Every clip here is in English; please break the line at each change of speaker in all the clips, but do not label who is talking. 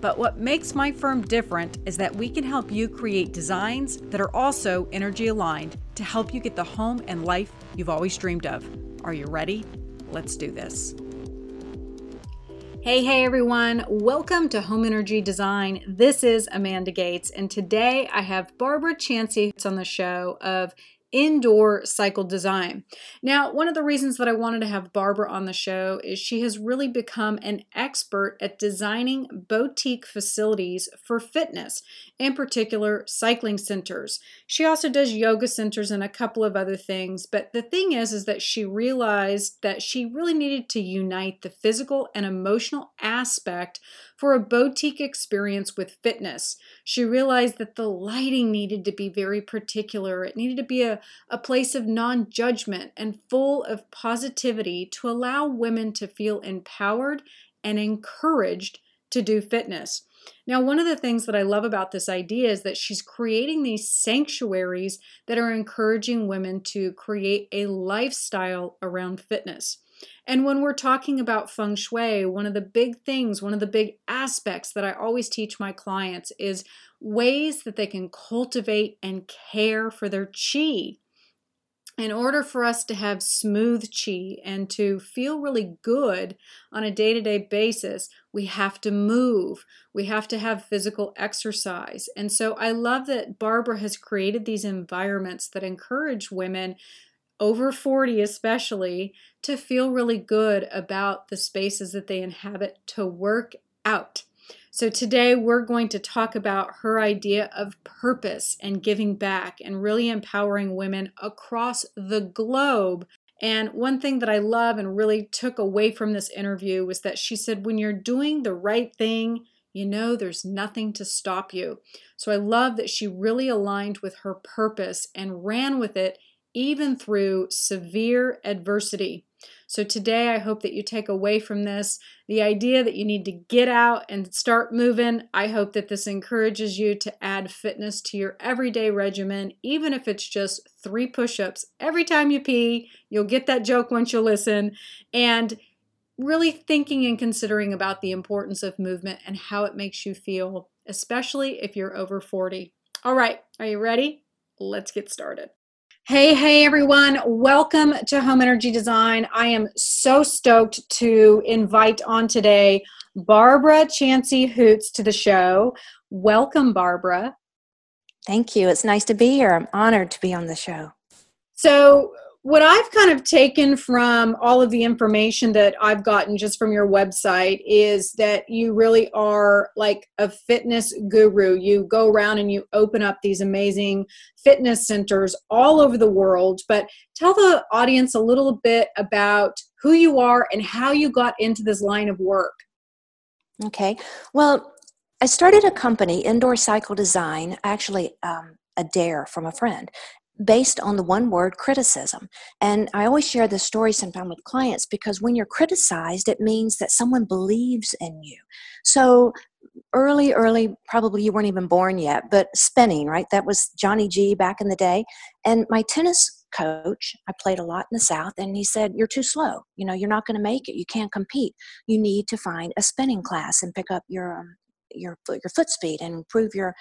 But what makes my firm different is that we can help you create designs that are also energy aligned to help you get the home and life you've always dreamed of. Are you ready? Let's do this. Hey, hey everyone, welcome to Home Energy Design. This is Amanda Gates, and today I have Barbara Chancey on the show of indoor cycle design. Now, one of the reasons that I wanted to have Barbara on the show is she has really become an expert at designing boutique facilities for fitness, in particular cycling centers. She also does yoga centers and a couple of other things, but the thing is is that she realized that she really needed to unite the physical and emotional aspect for a boutique experience with fitness. She realized that the lighting needed to be very particular. It needed to be a, a place of non judgment and full of positivity to allow women to feel empowered and encouraged to do fitness. Now, one of the things that I love about this idea is that she's creating these sanctuaries that are encouraging women to create a lifestyle around fitness. And when we're talking about feng shui, one of the big things, one of the big aspects that I always teach my clients is ways that they can cultivate and care for their chi. In order for us to have smooth chi and to feel really good on a day to day basis, we have to move. We have to have physical exercise. And so I love that Barbara has created these environments that encourage women over 40 especially, to feel really good about the spaces that they inhabit to work out. So, today we're going to talk about her idea of purpose and giving back and really empowering women across the globe. And one thing that I love and really took away from this interview was that she said, when you're doing the right thing, you know there's nothing to stop you. So I love that she really aligned with her purpose and ran with it even through severe adversity. So, today, I hope that you take away from this the idea that you need to get out and start moving. I hope that this encourages you to add fitness to your everyday regimen, even if it's just three push ups every time you pee. You'll get that joke once you listen. And really thinking and considering about the importance of movement and how it makes you feel, especially if you're over 40. All right, are you ready? Let's get started. Hey, hey, everyone. Welcome to Home Energy Design. I am so stoked to invite on today Barbara Chancey Hoots to the show. Welcome, Barbara.
Thank you. It's nice to be here. I'm honored to be on the show.
So, what I've kind of taken from all of the information that I've gotten just from your website is that you really are like a fitness guru. You go around and you open up these amazing fitness centers all over the world. But tell the audience a little bit about who you are and how you got into this line of work.
Okay. Well, I started a company, Indoor Cycle Design, actually um, a dare from a friend based on the one word criticism. And I always share this story sometimes with clients because when you're criticized, it means that someone believes in you. So early, early, probably you weren't even born yet, but spinning, right? That was Johnny G back in the day. And my tennis coach, I played a lot in the South, and he said, You're too slow. You know, you're not going to make it. You can't compete. You need to find a spinning class and pick up your. Um, your your foot speed and improve your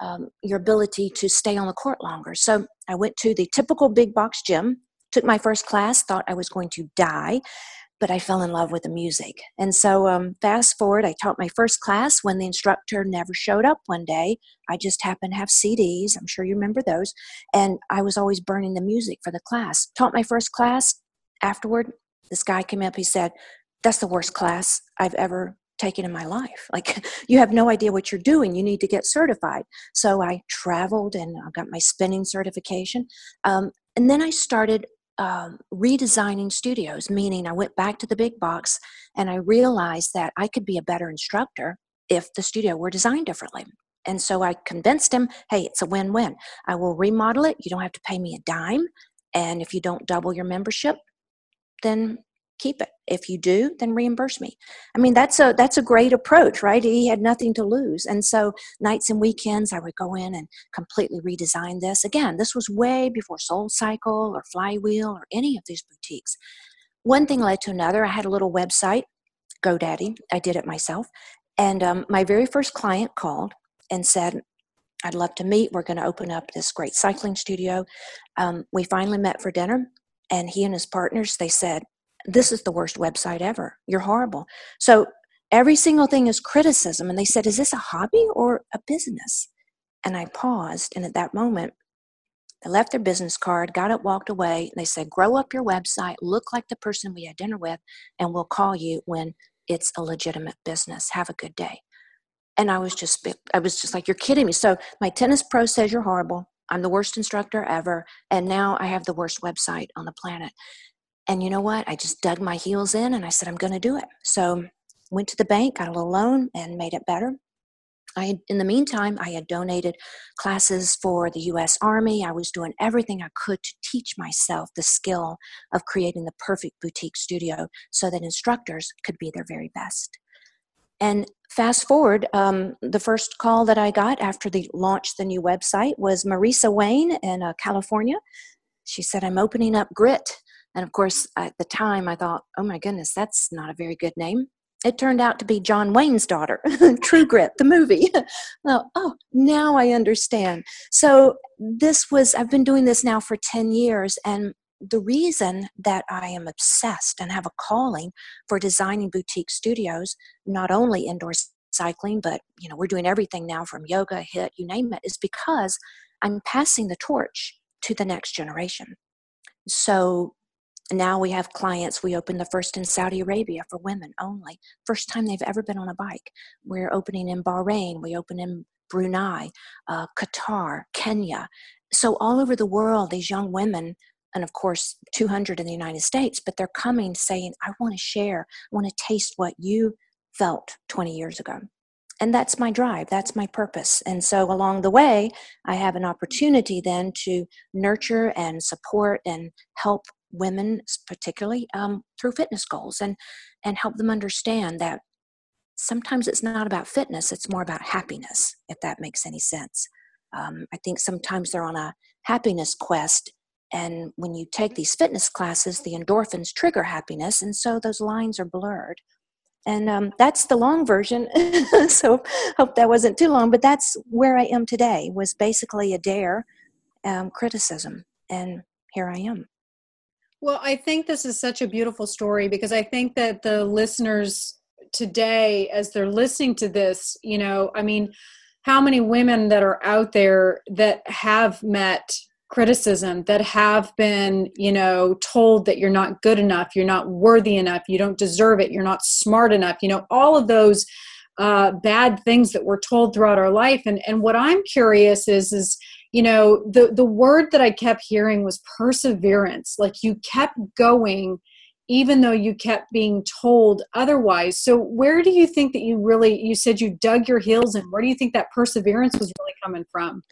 um, your ability to stay on the court longer. So I went to the typical big box gym, took my first class, thought I was going to die, but I fell in love with the music. And so, um, fast forward, I taught my first class when the instructor never showed up one day. I just happened to have CDs, I'm sure you remember those, and I was always burning the music for the class. Taught my first class. Afterward, this guy came up, he said, That's the worst class I've ever taken in my life. Like, you have no idea what you're doing. You need to get certified. So I traveled and I got my spinning certification. Um, and then I started um, redesigning studios, meaning I went back to the big box and I realized that I could be a better instructor if the studio were designed differently. And so I convinced him, hey, it's a win win. I will remodel it. You don't have to pay me a dime. And if you don't double your membership, then keep it. If you do, then reimburse me. I mean, that's a that's a great approach, right? He had nothing to lose. And so nights and weekends I would go in and completely redesign this. Again, this was way before Soul Cycle or Flywheel or any of these boutiques. One thing led to another. I had a little website, GoDaddy. I did it myself. And um, my very first client called and said, I'd love to meet. We're going to open up this great cycling studio. Um, we finally met for dinner, and he and his partners, they said, This is the worst website ever. You're horrible. So every single thing is criticism. And they said, Is this a hobby or a business? And I paused, and at that moment, they left their business card, got it, walked away. And they said, Grow up your website, look like the person we had dinner with, and we'll call you when it's a legitimate business. Have a good day and I was just I was just like you're kidding me. So my tennis pro says you're horrible. I'm the worst instructor ever and now I have the worst website on the planet. And you know what? I just dug my heels in and I said I'm going to do it. So went to the bank, got a little loan and made it better. I in the meantime I had donated classes for the US Army. I was doing everything I could to teach myself the skill of creating the perfect boutique studio so that instructors could be their very best. And fast forward, um, the first call that I got after they launched the new website was Marisa Wayne in uh, California. She said, I'm opening up Grit. And of course, at the time, I thought, oh my goodness, that's not a very good name. It turned out to be John Wayne's daughter, True Grit, the movie. well, oh, now I understand. So, this was, I've been doing this now for 10 years, and the reason that I am obsessed and have a calling for designing boutique studios, not only indoor cycling, but you know, we're doing everything now from yoga, HIIT, you name it, is because I'm passing the torch to the next generation. So now we have clients. We opened the first in Saudi Arabia for women only. First time they've ever been on a bike. We're opening in Bahrain. We open in Brunei, uh, Qatar, Kenya. So all over the world, these young women and of course 200 in the united states but they're coming saying i want to share i want to taste what you felt 20 years ago and that's my drive that's my purpose and so along the way i have an opportunity then to nurture and support and help women particularly um, through fitness goals and and help them understand that sometimes it's not about fitness it's more about happiness if that makes any sense um, i think sometimes they're on a happiness quest and when you take these fitness classes, the endorphins trigger happiness, and so those lines are blurred. And um, that's the long version. so hope that wasn't too long, but that's where I am today. Was basically a dare um, criticism, and here I am.
Well, I think this is such a beautiful story because I think that the listeners today, as they're listening to this, you know, I mean, how many women that are out there that have met criticism that have been you know told that you're not good enough you're not worthy enough you don't deserve it you're not smart enough you know all of those uh, bad things that we're told throughout our life. And and what i'm curious is is you know the the word that i kept hearing was perseverance. Like you kept going even though you kept being told otherwise. So where do you think that you really you said you dug your heels in. Where do you think that perseverance was really coming from?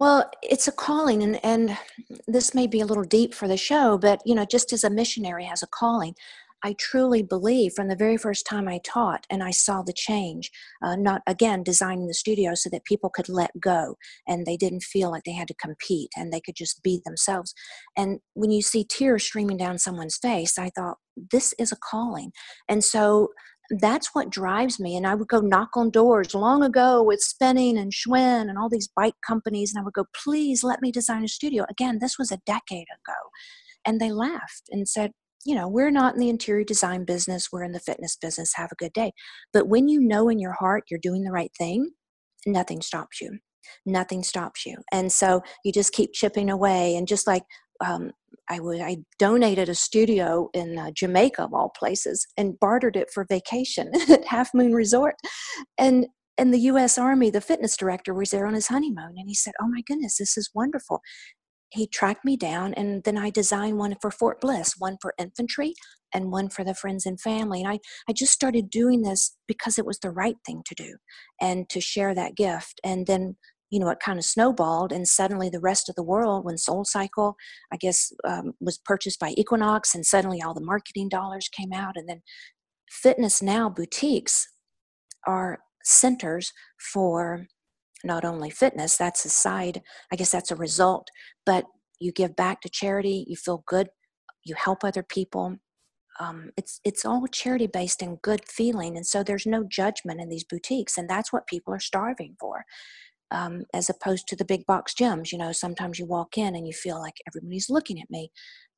Well, it's a calling, and, and this may be a little deep for the show, but you know, just as a missionary has a calling, I truly believe from the very first time I taught and I saw the change, uh, not again designing the studio so that people could let go and they didn't feel like they had to compete and they could just be themselves. And when you see tears streaming down someone's face, I thought, this is a calling. And so that's what drives me. And I would go knock on doors long ago with Spinning and Schwinn and all these bike companies. And I would go, please let me design a studio. Again, this was a decade ago. And they laughed and said, you know, we're not in the interior design business, we're in the fitness business. Have a good day. But when you know in your heart you're doing the right thing, nothing stops you. Nothing stops you. And so you just keep chipping away. And just like um, I would I donated a studio in uh, Jamaica of all places and bartered it for vacation at Half Moon Resort, and and the U.S. Army, the fitness director was there on his honeymoon, and he said, "Oh my goodness, this is wonderful." He tracked me down and then i designed one for fort bliss one for infantry and one for the friends and family and i, I just started doing this because it was the right thing to do and to share that gift and then you know it kind of snowballed and suddenly the rest of the world when soul cycle i guess um, was purchased by equinox and suddenly all the marketing dollars came out and then fitness now boutiques are centers for not only fitness, that's a side, I guess that's a result, but you give back to charity, you feel good, you help other people. Um, it's it's all charity based and good feeling, and so there's no judgment in these boutiques, and that's what people are starving for, um, as opposed to the big box gyms. You know, sometimes you walk in and you feel like everybody's looking at me,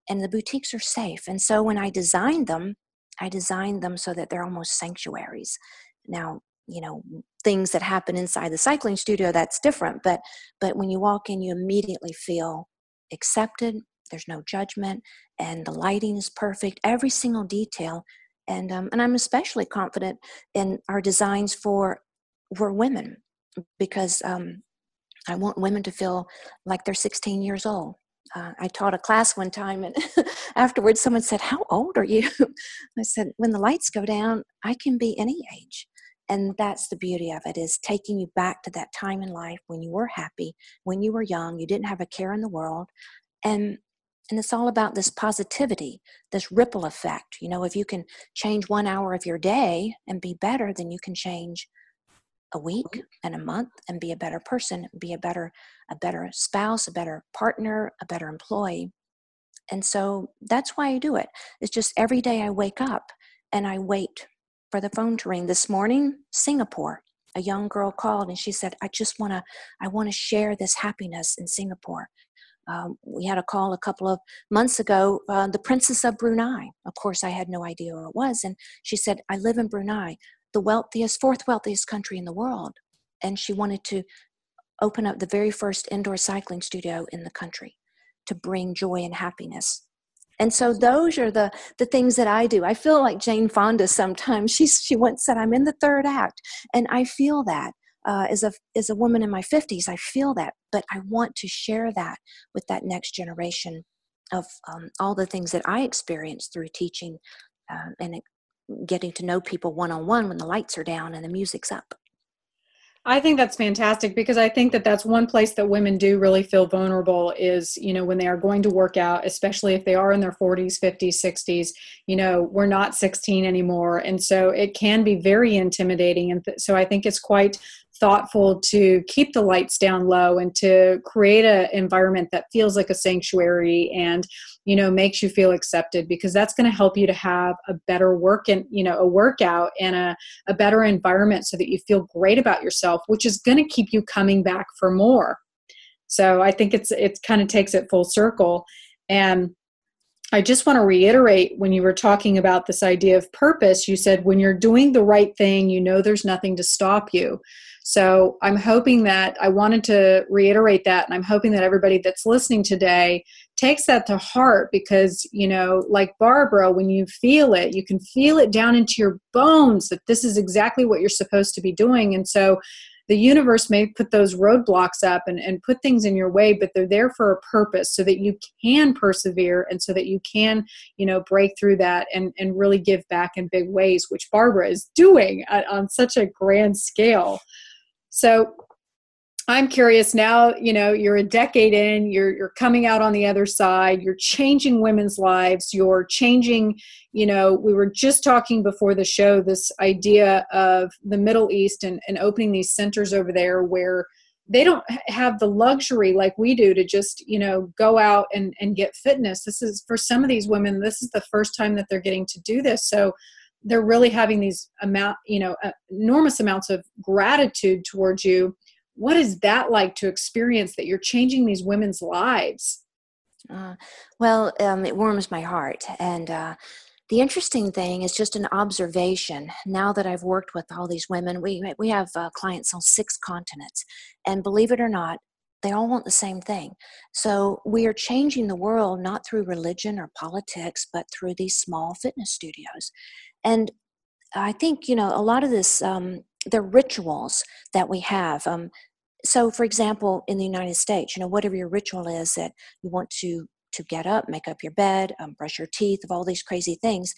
and the boutiques are safe. And so when I designed them, I designed them so that they're almost sanctuaries. Now, you know things that happen inside the cycling studio that's different but but when you walk in you immediately feel accepted there's no judgment and the lighting is perfect every single detail and um, and i'm especially confident in our designs for for women because um, i want women to feel like they're 16 years old uh, I taught a class one time, and afterwards, someone said, How old are you? I said, When the lights go down, I can be any age and that's the beauty of it is taking you back to that time in life when you were happy when you were young you didn't have a care in the world and and it's all about this positivity this ripple effect you know if you can change one hour of your day and be better then you can change a week and a month and be a better person be a better a better spouse a better partner a better employee. And so that's why i do it. It's just every day i wake up and i wait for the phone to ring. This morning, Singapore, a young girl called and she said, I just want to, I want to share this happiness in Singapore. Um, we had a call a couple of months ago, uh, the Princess of Brunei. Of course, I had no idea who it was. And she said, I live in Brunei, the wealthiest, fourth wealthiest country in the world. And she wanted to open up the very first indoor cycling studio in the country to bring joy and happiness and so those are the the things that i do. I feel like jane fonda sometimes. She, she once said i'm in the third act. And i feel that uh, as a as a woman in my 50s i feel that. But i want to share that with that next generation of um, all the things that i experienced through teaching uh, and getting to know people one-on-one when the lights are down and the music's up
I think that's fantastic because I think that that's one place that women do really feel vulnerable is, you know, when they are going to work out, especially if they are in their 40s, 50s, 60s, you know, we're not 16 anymore. And so it can be very intimidating. And th- so I think it's quite thoughtful to keep the lights down low and to create an environment that feels like a sanctuary and you know makes you feel accepted because that's going to help you to have a better work and you know a workout and a, a better environment so that you feel great about yourself which is going to keep you coming back for more so i think it's it kind of takes it full circle and I just want to reiterate when you were talking about this idea of purpose, you said when you're doing the right thing, you know there's nothing to stop you. So I'm hoping that I wanted to reiterate that, and I'm hoping that everybody that's listening today takes that to heart because, you know, like Barbara, when you feel it, you can feel it down into your bones that this is exactly what you're supposed to be doing. And so the universe may put those roadblocks up and, and put things in your way but they're there for a purpose so that you can persevere and so that you can you know break through that and and really give back in big ways which barbara is doing on such a grand scale so I'm curious now, you know, you're a decade in, you're you're coming out on the other side, you're changing women's lives, you're changing, you know, we were just talking before the show this idea of the Middle East and, and opening these centers over there where they don't have the luxury like we do to just, you know, go out and, and get fitness. This is for some of these women, this is the first time that they're getting to do this. So they're really having these amount you know uh, enormous amounts of gratitude towards you. What is that like to experience that you're changing these women's lives?
Uh, well um, it warms my heart. And uh, the interesting thing is just an observation. Now that i've worked with all these women we, we have uh, clients on six continents. And believe it or not they all want the same thing. So we are changing the world not through religion or politics, but through these small fitness studios. And I think, you know, a lot of this, um, the rituals that we have, um, so for example in the united states you know whatever your ritual is that you want to to get up make up your bed um, brush your teeth of all these crazy things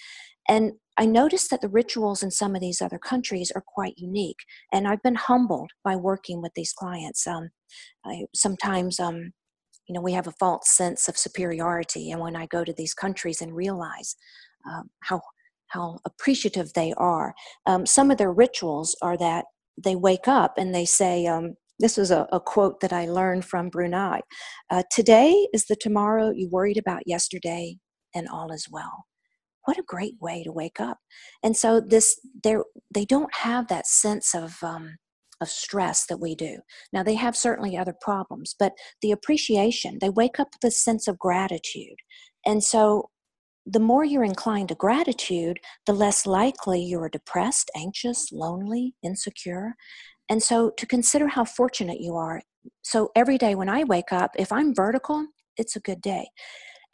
and i noticed that the rituals in some of these other countries are quite unique and i've been humbled by working with these clients um, I, sometimes um, you know we have a false sense of superiority and when i go to these countries and realize um, how how appreciative they are um, some of their rituals are that they wake up and they say um, this was a, a, quote that i learned from brunei uh, today is the tomorrow you worried about yesterday and all is well what a great way to wake up and so this they they don't have that sense of um, of stress that we do. Now, they have certainly other problems, but the appreciation, they wake up with a sense of gratitude. And so, the more you're inclined to gratitude, the less likely you're depressed, anxious, lonely, insecure. And so, to consider how fortunate you are. So, every day when I wake up, if I'm vertical, it's a good day.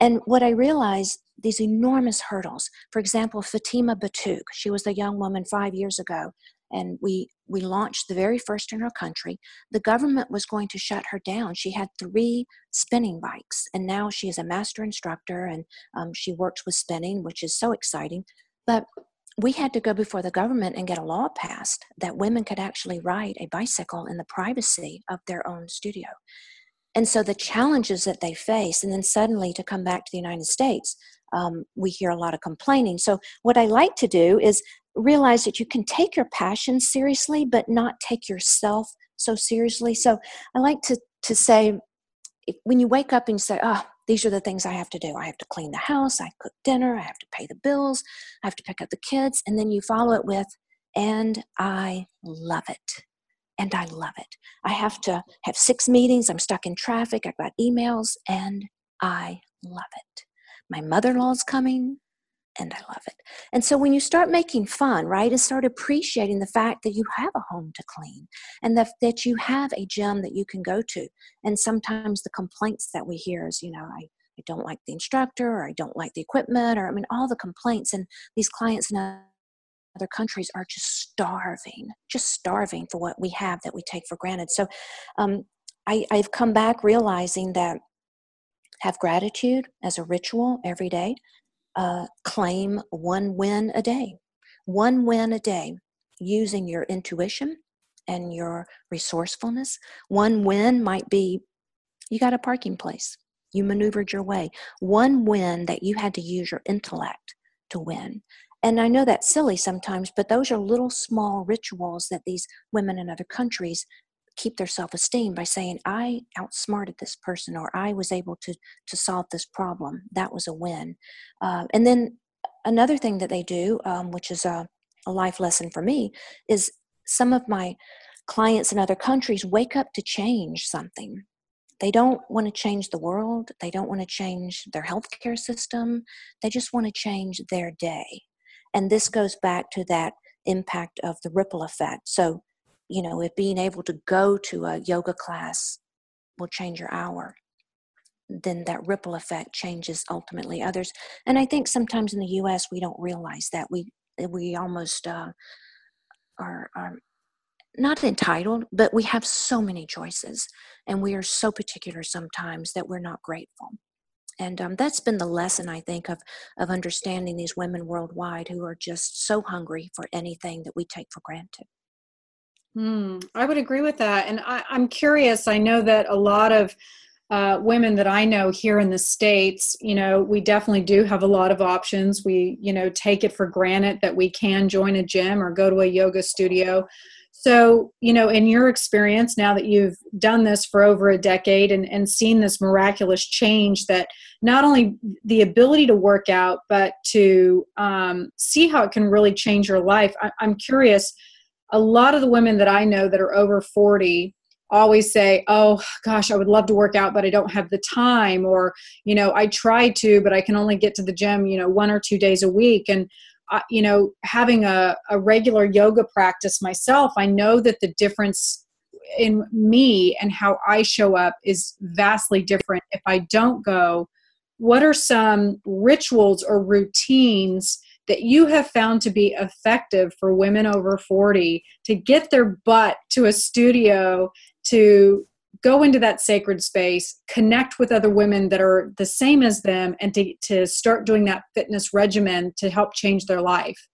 And what I realized, these enormous hurdles. For example, Fatima Batouk, she was a young woman five years ago and we we launched the very first in our country. The government was going to shut her down. She had three spinning bikes and now she is a master instructor and um, she works with spinning which is so exciting. But we had to go before the government and get a law passed that women could actually ride a bicycle in the privacy of their own studio. And so the challenges that they face and then suddenly to come back to the united states um, we hear a lot of complaining so what i like to do is realize that you can take your passion seriously, but not take yourself so seriously. So I like to, to say, when you wake up and you say, oh, these are the things I have to do. I have to clean the house, I cook dinner, I have to pay the bills, I have to pick up the kids. And then you follow it with, and I love it. And I love it. I have to have six meetings. I'm stuck in traffic. I've got emails, and I love it. My mother in law's coming and I love it. And so when you start making fun, right, and start appreciating the fact that you have a home to clean and that, that you have a gym that you can go to. And sometimes the complaints that we hear is, you know, I, I don't like the instructor or I don't like the equipment or I mean, all the complaints. And these clients in other countries are just starving, just starving for what we have that we take for granted. So um, I, I've come back realizing that have gratitude as a ritual every day uh, claim one win a day. One win a day using your intuition and your resourcefulness. One win might be you got a parking place, you maneuvered your way. One win that you had to use your intellect to win. And I know that's silly sometimes, but those are little small rituals that these women in other countries keep their self-esteem by saying i outsmarted this person or i was able to to solve this problem. That was a win. Uh, and then another thing that they do um, which is a, a life lesson for me is some of my clients in other countries wake up to change something. They don't want to change the world they don't want to change their healthcare system they just want to change their day. And this goes back to that impact of the ripple effect. So you know, if being able to go to a yoga class will change your hour, then that ripple effect changes ultimately others. And I think sometimes in the U.S. we don't realize that we we almost uh, are, are not entitled, but we have so many choices, and we are so particular sometimes that we're not grateful. And um, that's been the lesson I think of of understanding these women worldwide who are just so hungry for anything that we take for granted.
Hmm, I would agree with that. And I, am curious, I know that a lot of uh, women that I know here in the States, you know, we definitely do have a lot of options. We, you know, take it for granted that we can join a gym or go to a yoga studio. So, you know, in your experience, now that you've done this for over a decade and, and seen this miraculous change, that not only the ability to work out, but to um, see how it can really change your life, I, I'm curious a lot of the women that I know that are over 40 always say, Oh gosh, I would love to work out, but I don't have the time. Or, you know, I try to, but I can only get to the gym, you know, one or two days a week. And, uh, you know, having a, a regular yoga practice myself, I know that the difference in me and how I show up is vastly different if I don't go. What are some rituals or routines that you have found to be effective for women over 40 to get their butt to a studio to go into that sacred space, connect with other women that are the same as them, and to, to start doing that fitness regimen to help change their life?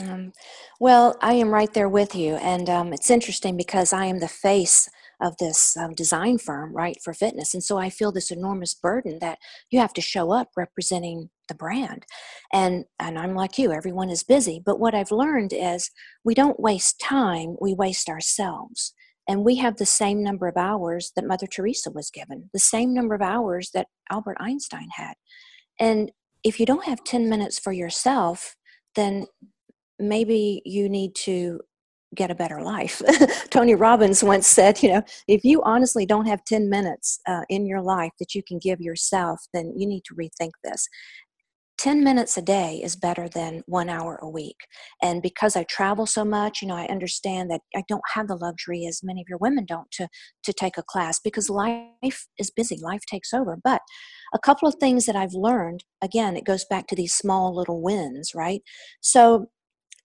Um, well, I am right there with you. And um, it's interesting because I am the face of this um, design firm, right, for fitness. And so I feel this enormous burden that you have to show up representing the brand. And, and I'm like you, everyone is busy. But what I've learned is we don't waste time, we waste ourselves. And we have the same number of hours that Mother Teresa was given, the same number of hours that Albert Einstein had. And if you don't have 10 minutes for yourself, then maybe you need to get a better life. Tony Robbins once said, you know, if you honestly don't have 10 minutes uh, in your life that you can give yourself, then you need to rethink this. 10 minutes a day is better than one hour a week. And because I travel so much, you know, I understand that I don't have the luxury, as many of your women don't, to, to take a class because life is busy, life takes over. But a couple of things that I've learned, again, it goes back to these small little wins, right? So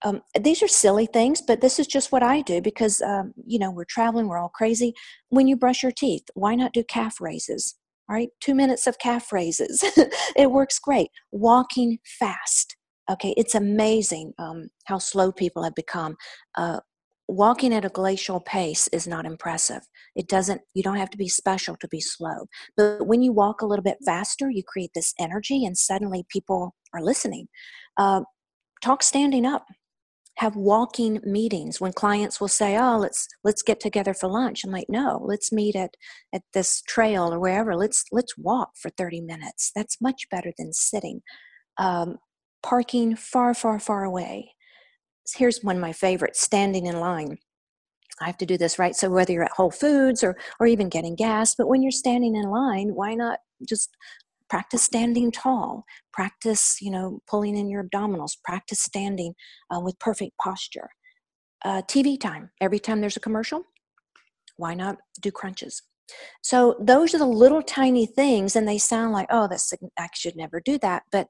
um, these are silly things, but this is just what I do because, um, you know, we're traveling, we're all crazy. When you brush your teeth, why not do calf raises? All right, two minutes of calf raises. it works great. Walking fast. Okay, it's amazing um, how slow people have become. Uh, walking at a glacial pace is not impressive. It doesn't, you don't have to be special to be slow. But when you walk a little bit faster, you create this energy and suddenly people are listening. Uh, talk standing up have walking meetings when clients will say oh let's let's get together for lunch. I'm like no let's meet at at this trail or wherever. Let's let's walk for 30 minutes. That's much better than sitting um, parking far far far away. Here's one of my favorites standing in line. I have to do this, right? So whether you're at Whole Foods or or even getting gas, but when you're standing in line, why not just practice standing tall practice you know pulling in your abdominals practice standing uh, with perfect posture. Uh, tv time every time there's a commercial why not do crunches? So those are the little tiny things and they sound like oh that's i should never do that but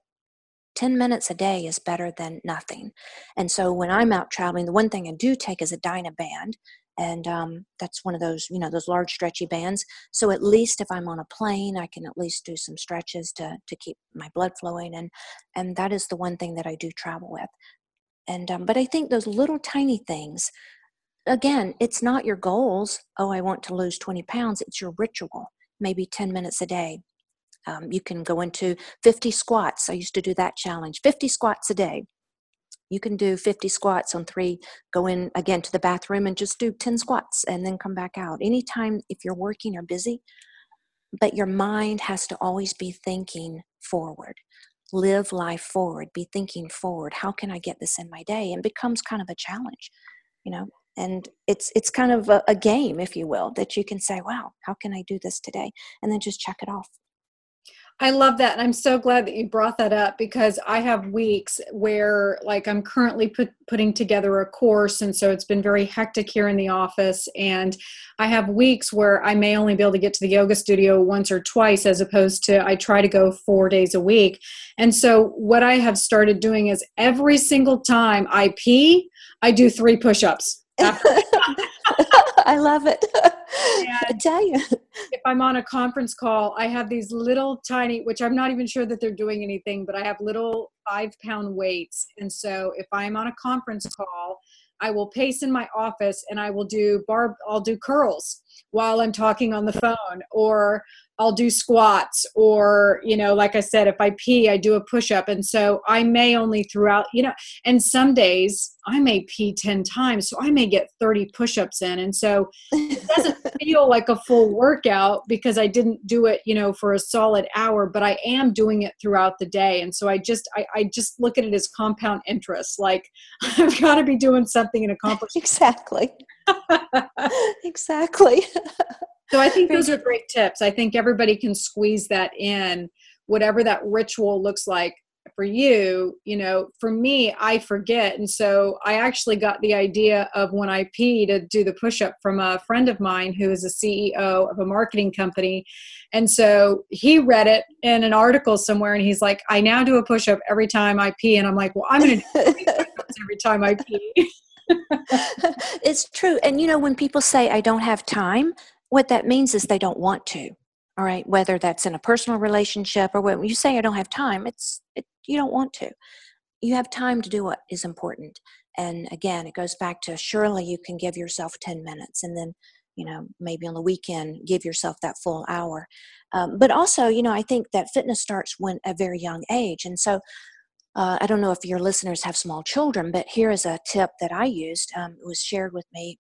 10 minutes a day is better than nothing. And so when i'm out traveling the one thing i do take is a Dynaband and um, that's one of those you know those large stretchy bands. So at least if i'm on a plane i can at least do some stretches to to keep my blood flowing and and that is the one thing that i do travel with. And um, but i think those little tiny things again it's not your goals oh i want to lose 20 pounds it's your ritual maybe 10 minutes a day. Um, you can go into 50 squats i used to do that challenge 50 squats a day you can do 50 squats on three go in again to the bathroom and just do 10 squats and then come back out. Anytime if you're working or busy but your mind has to always be thinking forward. Live life forward. Be thinking forward. How can i get this in my day? And becomes kind of a challenge you know? And it's it's kind of a, a game if you will that you can say wow how can i do this today? and then just check it off
I love that. And I'm so glad that you brought that up because I have weeks where, like, I'm currently put, putting together a course. And so it's been very hectic here in the office. And I have weeks where I may only be able to get to the yoga studio once or twice, as opposed to I try to go four days a week. And so what I have started doing is every single time I pee, I do three push ups.
I love it. I tell you.
If I'm on a conference call, I have these little tiny, which I'm not even sure that they're doing anything, but I have little five pound weights. And so if I'm on a conference call, I will pace in my office and I will do barb I'll do curls while I'm talking on the phone, or I'll do squats or, you know, like I said, if I pee, I do a push up. And so I may only throughout, you know, and some days I may pee 10 times. So I may get 30 push ups in. And so it doesn't feel like a full workout because I didn't do it, you know, for a solid hour, but I am doing it throughout the day. And so I just, I, I just look at it as compound interest. Like I've got to be doing something and accomplishing.
Exactly. exactly.
So I think those are great tips. I think everybody can squeeze that in, whatever that ritual looks like for you. You know, for me, I forget. And so I actually got the idea of when I pee to uh, do the push up from a friend of mine who is a CEO of a marketing company. And so he read it in an article somewhere and he's like, I now do a push up every time I pee. And I'm like, well, I'm going to do every time I pee.
it's true. And you know, when people say, I don't have time, what that means is they don't want to. All right. Whether that's in a personal relationship or when you say, I don't have time, it's, it, you don't want to. You have time to do what is important. And again, it goes back to surely you can give yourself 10 minutes and then, you know, maybe on the weekend, give yourself that full hour. Um, but also, you know, I think that fitness starts when a very young age. And so uh, I don't know if your listeners have small children, but here is a tip that I used. Um, it was shared with me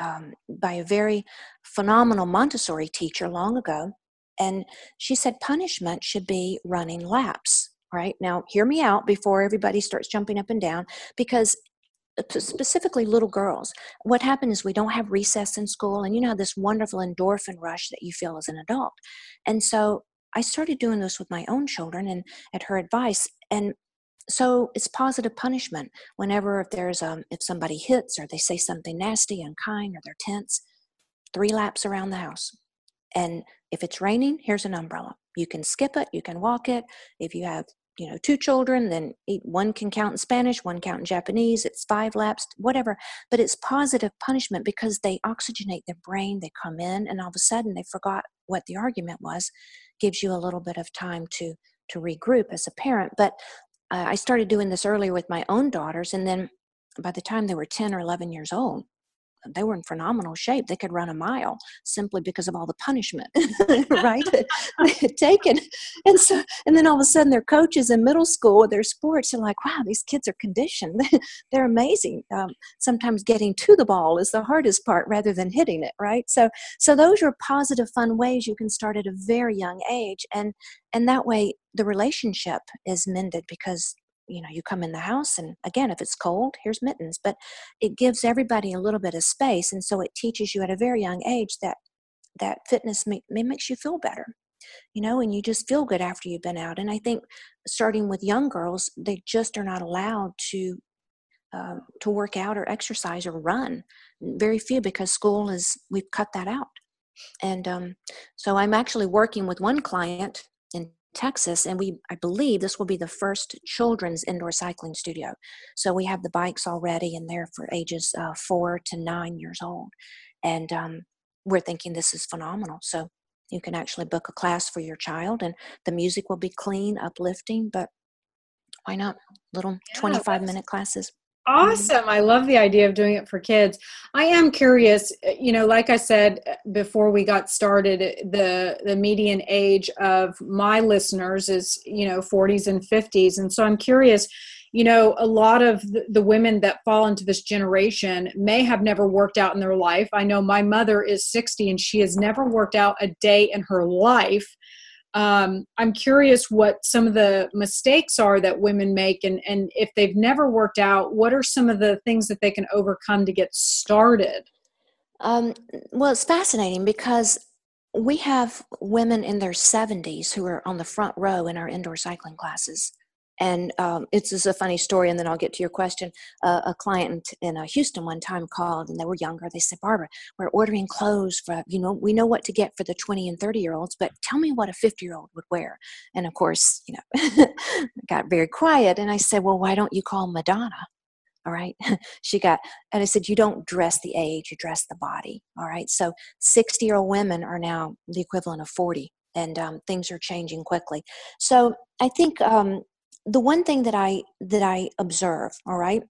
um, by a very phenomenal Montessori teacher long ago. And she said punishment should be running laps. Right now, hear me out before everybody starts jumping up and down because uh, specifically little girls what happens is we don't have recess in school and you know this wonderful endorphin rush that you feel as an adult and so i started doing this with my own children and at her advice and so it's positive punishment whenever if there's um if somebody hits or they say something nasty unkind or they're tense three laps around the house. And if it's raining here's an umbrella. You can skip it you can walk it. If you have you know two children then one can count in spanish one count in japanese. It's five laps whatever. But it's positive punishment because they oxygenate their brain they come in and all of a sudden they forgot what the argument was. Gives you a little bit of time to to regroup as a parent. But I started doing this earlier with my own daughters, and then by the time they were 10 or 11 years old, they were in phenomenal shape. They could run a mile simply because of all the punishment, right? taken. And so, and then all of a sudden, their coaches in middle school with their sports are like, wow, these kids are conditioned. They're amazing. Um, sometimes getting to the ball is the hardest part rather than hitting it, right? So, so those are positive, fun ways you can start at a very young age. And, and that way, the relationship is mended because you know you come in the house and again if it's cold here's mittens but it gives everybody a little bit of space and so it teaches you at a very young age that that fitness may, makes you feel better you know and you just feel good after you've been out and i think starting with young girls they just are not allowed to uh, to work out or exercise or run very few because school is we've cut that out and um, so i'm actually working with one client Texas, and we I believe this will be the first children's indoor cycling studio. So we have the bikes already, and they're for ages uh, four to nine years old, and um, we're thinking this is phenomenal. So you can actually book a class for your child, and the music will be clean, uplifting, but why not little yeah, 25 minute classes.
Awesome. I love the idea of doing it for kids. I am curious, uh, you know, like I said uh, before we got started, uh, the the median age of my listeners is, you know, 40s and 50s. And so I'm curious, you know, a lot of the, the women that fall into this generation may have never worked out in their life. I know my mother is 60 and she has never worked out a day in her life um, i'm curious what some of the mistakes are that women make and, and if they've never worked out what are some of the things that they can overcome to get started?
Um, well it's fascinating because we have women in their 70s who are on the front row in our indoor cycling classes and um, it's just a funny story, and then I'll get to your question. Uh, a client in uh, Houston one time called, and they were younger. They said, "Barbara, we're ordering clothes for you know we know what to get for the 20 and 30 year olds, but tell me what a 50 year old would wear." And of course, you know, got very quiet. And I said, "Well, why don't you call Madonna?" all right she got and i said you don't dress the age you dress the body all right so 60 year old women are now the equivalent of 40 and um, things are changing quickly so i think um, the one thing that I that I observe, all right,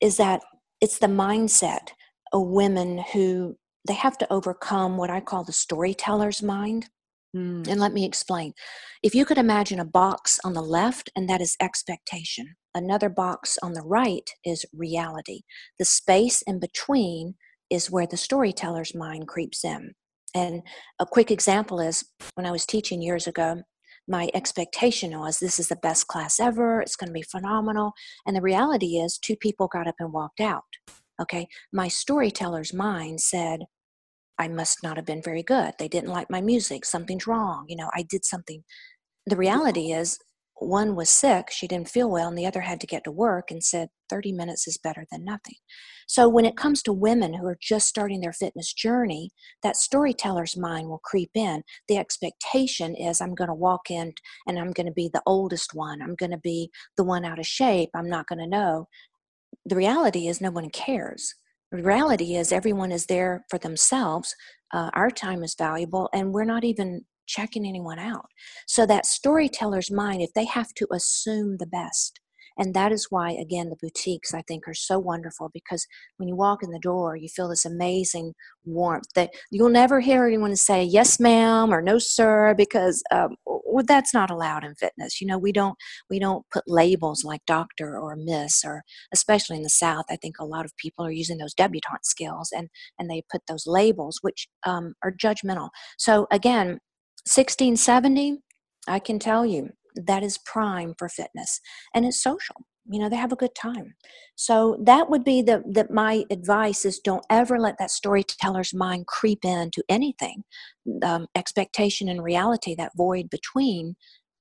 is that it's the mindset of women who they have to overcome what I call the storyteller's mind. Mm. And let me explain. If you could imagine a box on the left, and that is expectation, another box on the right is reality. The space in between is where the storyteller's mind creeps in. And a quick example is when I was teaching years ago, my expectation was this is the best class ever, it's going to be phenomenal. And the reality is, two people got up and walked out. Okay, my storyteller's mind said, I must not have been very good. They didn't like my music. Something's wrong. You know, I did something. The reality is, one was sick, she didn't feel well, and the other had to get to work and said 30 minutes is better than nothing. So when it comes to women who are just starting their fitness journey, that storyteller's mind will creep in. The expectation is I'm going to walk in and I'm going to be the oldest one. I'm going to be the one out of shape. I'm not going to know. the reality is no one cares. The reality is everyone is there for themselves. Uh, our time is valuable, and we're not even checking anyone out. So that storyteller's mind, if they have to assume the best, and that is why, again, the boutiques I think are so wonderful because when you walk in the door, you feel this amazing warmth that you'll never hear anyone say yes, ma'am, or no, sir, because um, well, that's not allowed in fitness. You know, we don't we don't put labels like doctor or miss, or especially in the South. I think a lot of people are using those debutante skills and and they put those labels which um, are judgmental. So again, 1670, I can tell you that is prime for fitness and it's social you know they have a good time. So that would be the, the my advice is don't ever let that storyteller's mind creep into anything. Um, expectation and reality that void between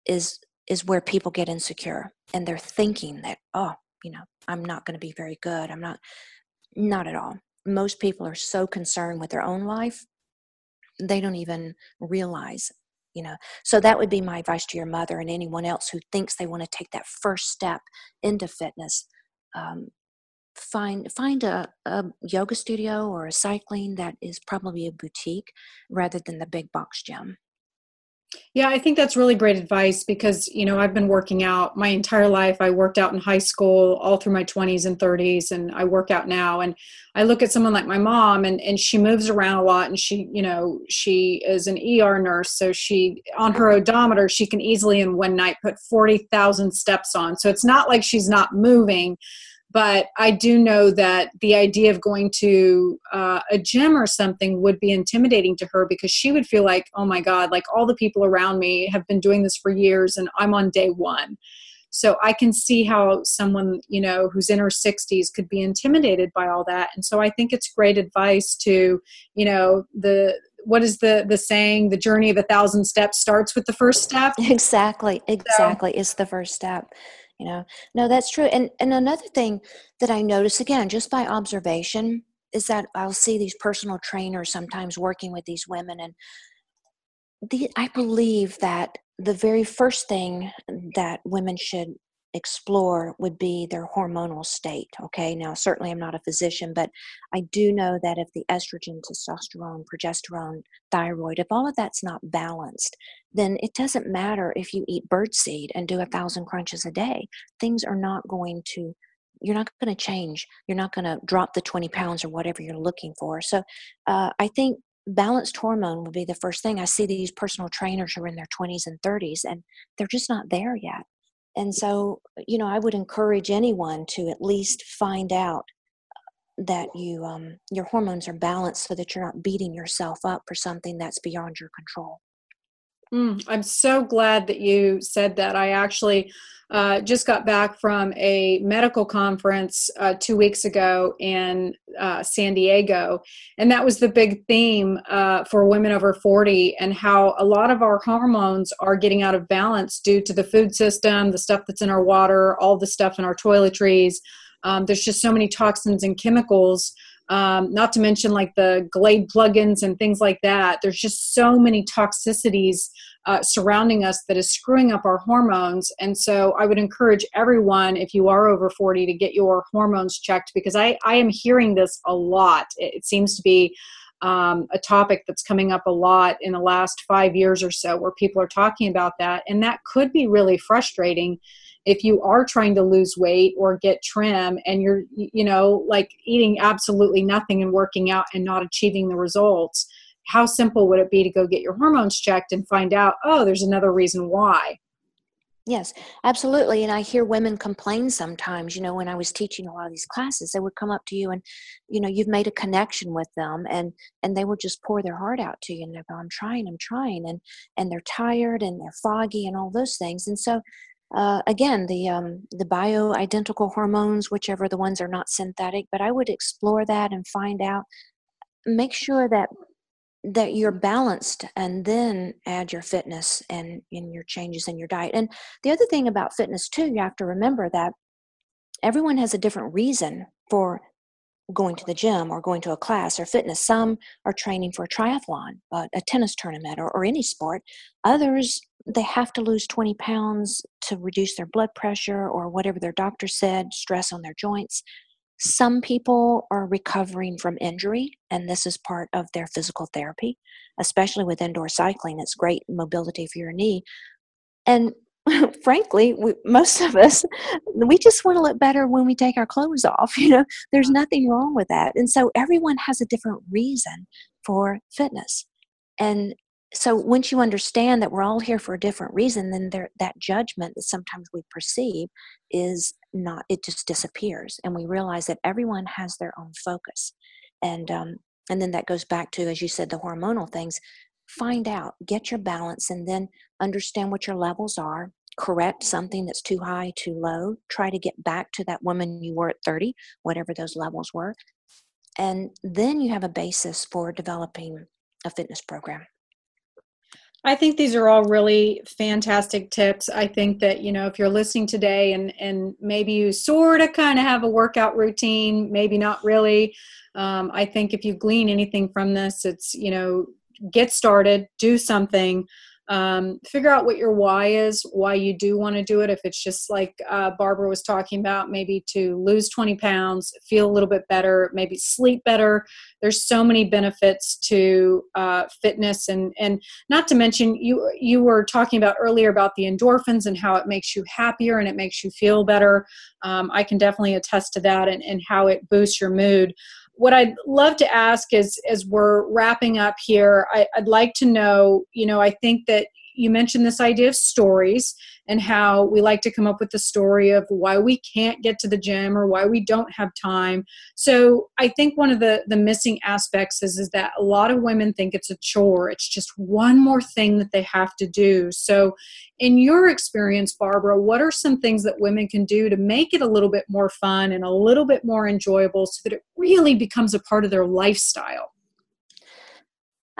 is is where people get insecure and they're thinking that oh you know i'm not going to be very good i'm not not at all. Most people are so concerned with their own life they don't even realize you know. So that would be my advice to your mother and anyone else who thinks they want to take that first step into fitness. Um, find find a, a yoga studio or a cycling that is probably a boutique rather than the big box gym
yeah, I think that's really great advice because, you know, I've been working out my entire life. I worked out in high school all through my 20s and 30s and I work out now and I look at someone like my mom and and she moves around a lot and she, you know, she is an ER nurse, so she on her odometer, she can easily in one night put 40,000 steps on. So it's not like she's not moving, but I do know that the idea of going to uh, a gym or something would be intimidating to her because she would feel like, oh my God, like all the people around me have been doing this for years and I'm on day one. So I can see how someone, you know, who's in her 60s could be intimidated by all that. And so I think it's great advice to, you know, the what is the the saying the journey of a thousand steps starts with the first step
exactly exactly so, it's the first step you know? No that's true. And and another thing that i notice again just by observation is that i'll see these personal trainers sometimes working with these women and the, i believe that the very first thing that women should explore would be their hormonal state. Okay, now certainly I'm not a physician, but I do know that if the estrogen, testosterone, progesterone, thyroid, if all of that's not balanced, then it doesn't matter if you eat birdseed and do a thousand crunches a day. Things are not going to you're not going to change. You're not going to drop the 20 pounds or whatever you're looking for. So uh, I think balanced hormone would be the first thing. I see these personal trainers who are in their 20s and 30s, and they're just not there yet. And so, you know, I would encourage anyone to at least find out that you um, your hormones are balanced so that you're not beating yourself up for something that's beyond your control.
Mm, I'm so glad that you said that. I actually uh, just got back from a medical conference uh, two weeks ago in uh, San Diego, and that was the big theme uh, for women over 40 and how a lot of our hormones are getting out of balance due to the food system, the stuff that's in our water, all the stuff in our toiletries. Um, there's just so many toxins and chemicals um, not to mention like the Glade plugins and things like that. There's just so many toxicities uh, surrounding us that is screwing up our hormones. And so I would encourage everyone, if you are over 40, to get your hormones checked because I, I am hearing this a lot. It, it seems to be um, a topic that's coming up a lot in the last five years or so where people are talking about that. And that could be really frustrating if you are trying to lose weight or get trim and you're you know like eating absolutely nothing and working out and not achieving the results how simple would it be to go get your hormones checked and find out oh there's another reason why
Yes, absolutely. And I hear women complain sometimes, you know, when I was teaching a lot of these classes, they would come up to you and, you know, you've made a connection with them and and they would just pour their heart out to you and they go, I'm trying, I'm trying and and they're tired and they're foggy and all those things. And so uh, again, the um, the bioidentical hormones, whichever the ones are not synthetic, but I would explore that and find out. Make sure that that you're balanced, and then add your fitness and in your changes in your diet. And the other thing about fitness too, you have to remember that everyone has a different reason for going to the gym or going to a class or fitness. Some are training for a triathlon, uh, a tennis tournament, or, or any sport. Others they have to lose 20 pounds to reduce their blood pressure or whatever their doctor said, stress on their joints. Some people are recovering from injury, and this is part of their physical therapy, especially with indoor cycling. It's great mobility for your knee. And frankly, we, most of us, we just want to look better when we take our clothes off. You know, there's nothing wrong with that. And so everyone has a different reason for fitness. And so once you understand that we're all here for a different reason, then there, that judgment that sometimes we perceive is not, it just disappears. And we realize that everyone has their own focus. And, um, and then that goes back to, as you said, the hormonal things. Find out, get your balance, and then understand what your levels are. Correct something that's too high, too low. Try to get back to that woman you were at 30, whatever those levels were. And then you have a basis for developing a fitness program.
I think these are all really fantastic tips. I think that, you know, if you're listening today and and maybe you sort of kind of have a workout routine, maybe not really. Um, I think if you glean anything from this, it's, you know, get started, do something um, figure out what your why is why you do want to do it. If it's just like uh, barbara was talking about maybe to lose 20 pounds feel a little bit better maybe sleep better. There's so many benefits to uh, fitness and and not to mention you you were talking about earlier about the endorphins and how it makes you happier and it makes you feel better. Um, i can definitely attest to that and, and how it boosts your mood what I'd love to ask is, as we're wrapping up here, I, would like to know, you know, I think that you mentioned this idea of stories and how we like to come up with the story of why we can't get to the gym or why we don't have time. So I think one of the the missing aspects is is that a lot of women think it's a chore. It's just one more thing that they have to do. So in your experience, Barbara, what are some things that women can do to make it a little bit more fun and a little bit more enjoyable so that it really becomes a part of their lifestyle?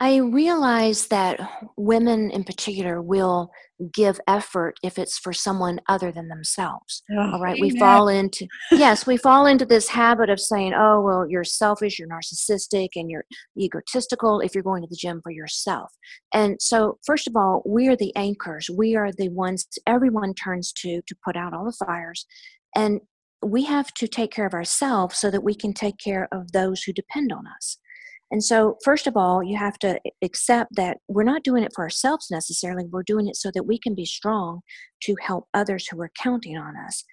I realize that women in particular will give effort if it's for someone other than themselves. Oh, all right. Amen. We fall into, yes, we fall into this habit of saying, oh, well, you're selfish, you're narcissistic, and you're egotistical if you're going to the gym for yourself. And so, first of all, we are the anchors. We are the ones everyone turns to to put out all the fires. And we have to take care of ourselves so that we can take care of those who depend on us. And so, first of all, you have to accept that we're not doing it for ourselves necessarily. We're doing it so that we can be strong to help others who are counting on us.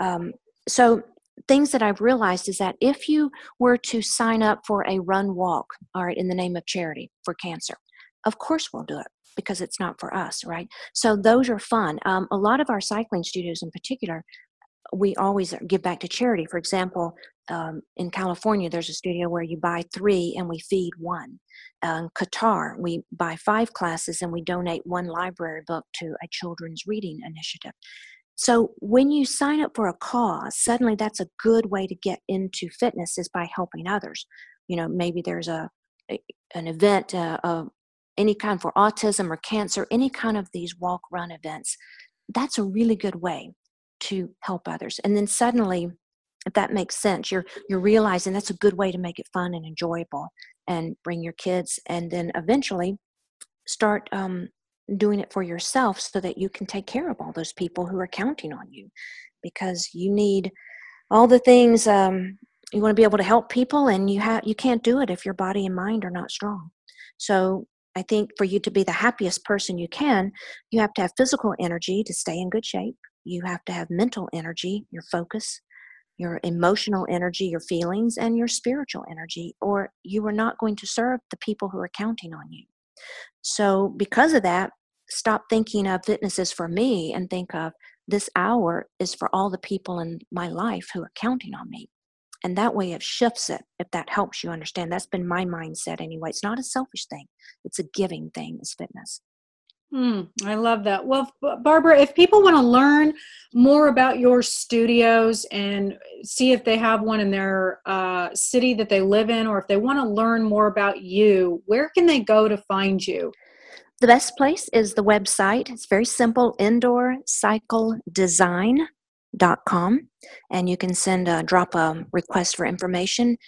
Um, so, things that I've realized is that if you were to sign up for a run walk, all right, in the name of charity for cancer, of course we'll do it because it's not for us, right? So, those are fun. Um, a lot of our cycling studios in particular we always give back to charity. For example, um, in California, there's a studio where you buy three and we feed one. Uh, Qatar, we buy five classes and we donate one library book to a children's reading initiative. So when you sign up for a cause, suddenly that's a good way to get into fitness is by helping others. You know, maybe there's a, a an event uh, of any kind for autism or cancer, any kind of these walk run events. That's a really good way to help others. And then suddenly if that makes sense you're you're realizing that's a good way to make it fun and enjoyable and bring your kids and then eventually start um, doing it for yourself so that you can take care of all those people who are counting on you because you need all the things um, you want to be able to help people and you have you can't do it if your body and mind are not strong so i think for you to be the happiest person you can you have to have physical energy to stay in good shape you have to have mental energy your focus your emotional energy, your feelings, and your spiritual energy, or you are not going to serve the people who are counting on you. So, because of that, stop thinking of fitness is for me and think of this hour is for all the people in my life who are counting on me. And that way it shifts it, if that helps you understand. That's been my mindset anyway. It's not a selfish thing, it's a giving thing, is fitness.
Mm, I love that. Well, Barbara, if people want to learn more about your studios and see if they have one in their uh, city that they live in, or if they want to learn more about you, where can they go to find you?
The best place is the website. It's very simple indoorcycledesign.com. And you can send a drop a request for information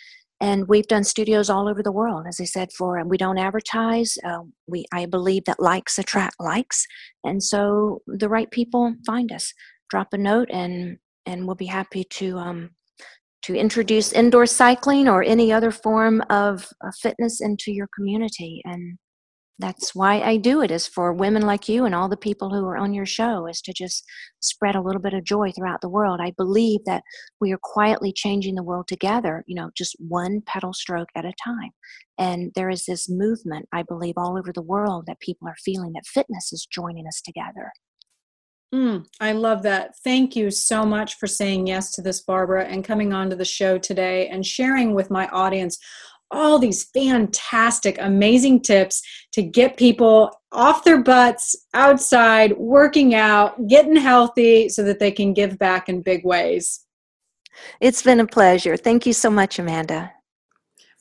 and we've done studios all over the world as i said for we don't advertise uh, we i believe that likes attract likes and so the right people find us. Drop a note and and we'll be happy to um, to introduce indoor cycling or any other form of uh, fitness into your community and that's why I do it is for women like you and all the people who are on your show is to just spread a little bit of joy throughout the world. I believe that we are quietly changing the world together, you know, just one pedal stroke at a time. And there is this movement, I believe, all over the world that people are feeling that fitness is joining us together.
Mm, I love that. Thank you so much for saying yes to this, Barbara, and coming on to the show today and sharing with my audience all these fantastic, amazing tips to get people off their butts, outside, working out, getting healthy so that they can give back in big ways.
It's been a pleasure. Thank you so much, Amanda.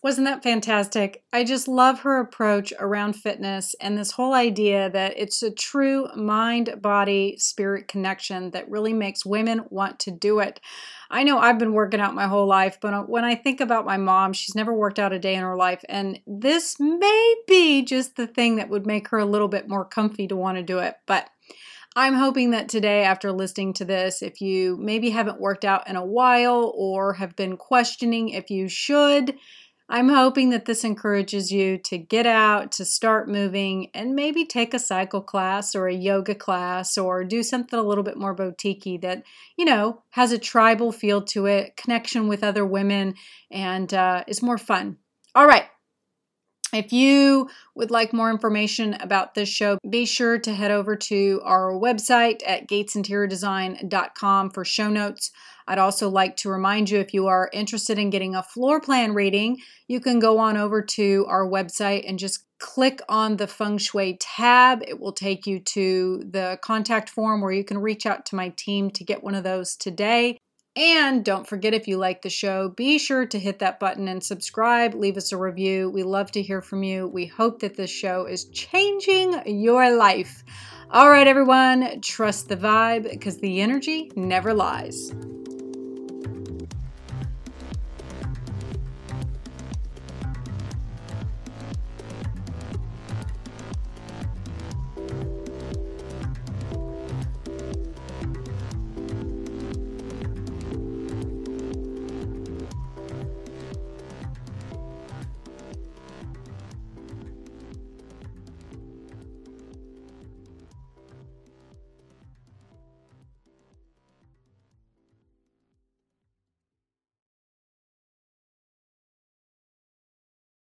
Wasn't that fantastic? I just love her approach around fitness and this whole idea that it's a true mind, body, spirit connection that really makes women want to do it. I know I've been working out my whole life, but uh, when I think about my mom, she's never worked out a day in her life. And this may be just the thing that would make her a little bit more comfy to want to do it. But I'm hoping that today, after listening to this, if you maybe haven't worked out in a while or have been questioning if you should, I'm hoping that this encourages you to get out, to start moving, and maybe take a cycle class or a yoga class or do something a little bit more boutique that, you know, has a tribal feel to it, connection with other women, and uh, is more fun. All right. If you would like more information about this show, be sure to head over to our website at gatesinteriordesign.com for show notes. I'd also like to remind you if you are interested in getting a floor plan reading, you can go on over to our website and just click on the feng shui tab. It will take you to the contact form where you can reach out to my team to get one of those today. And don't forget if you like the show, be sure to hit that button and subscribe. Leave us a review. We love to hear from you. We hope that this show is changing your life. All right, everyone, trust the vibe because the energy never lies.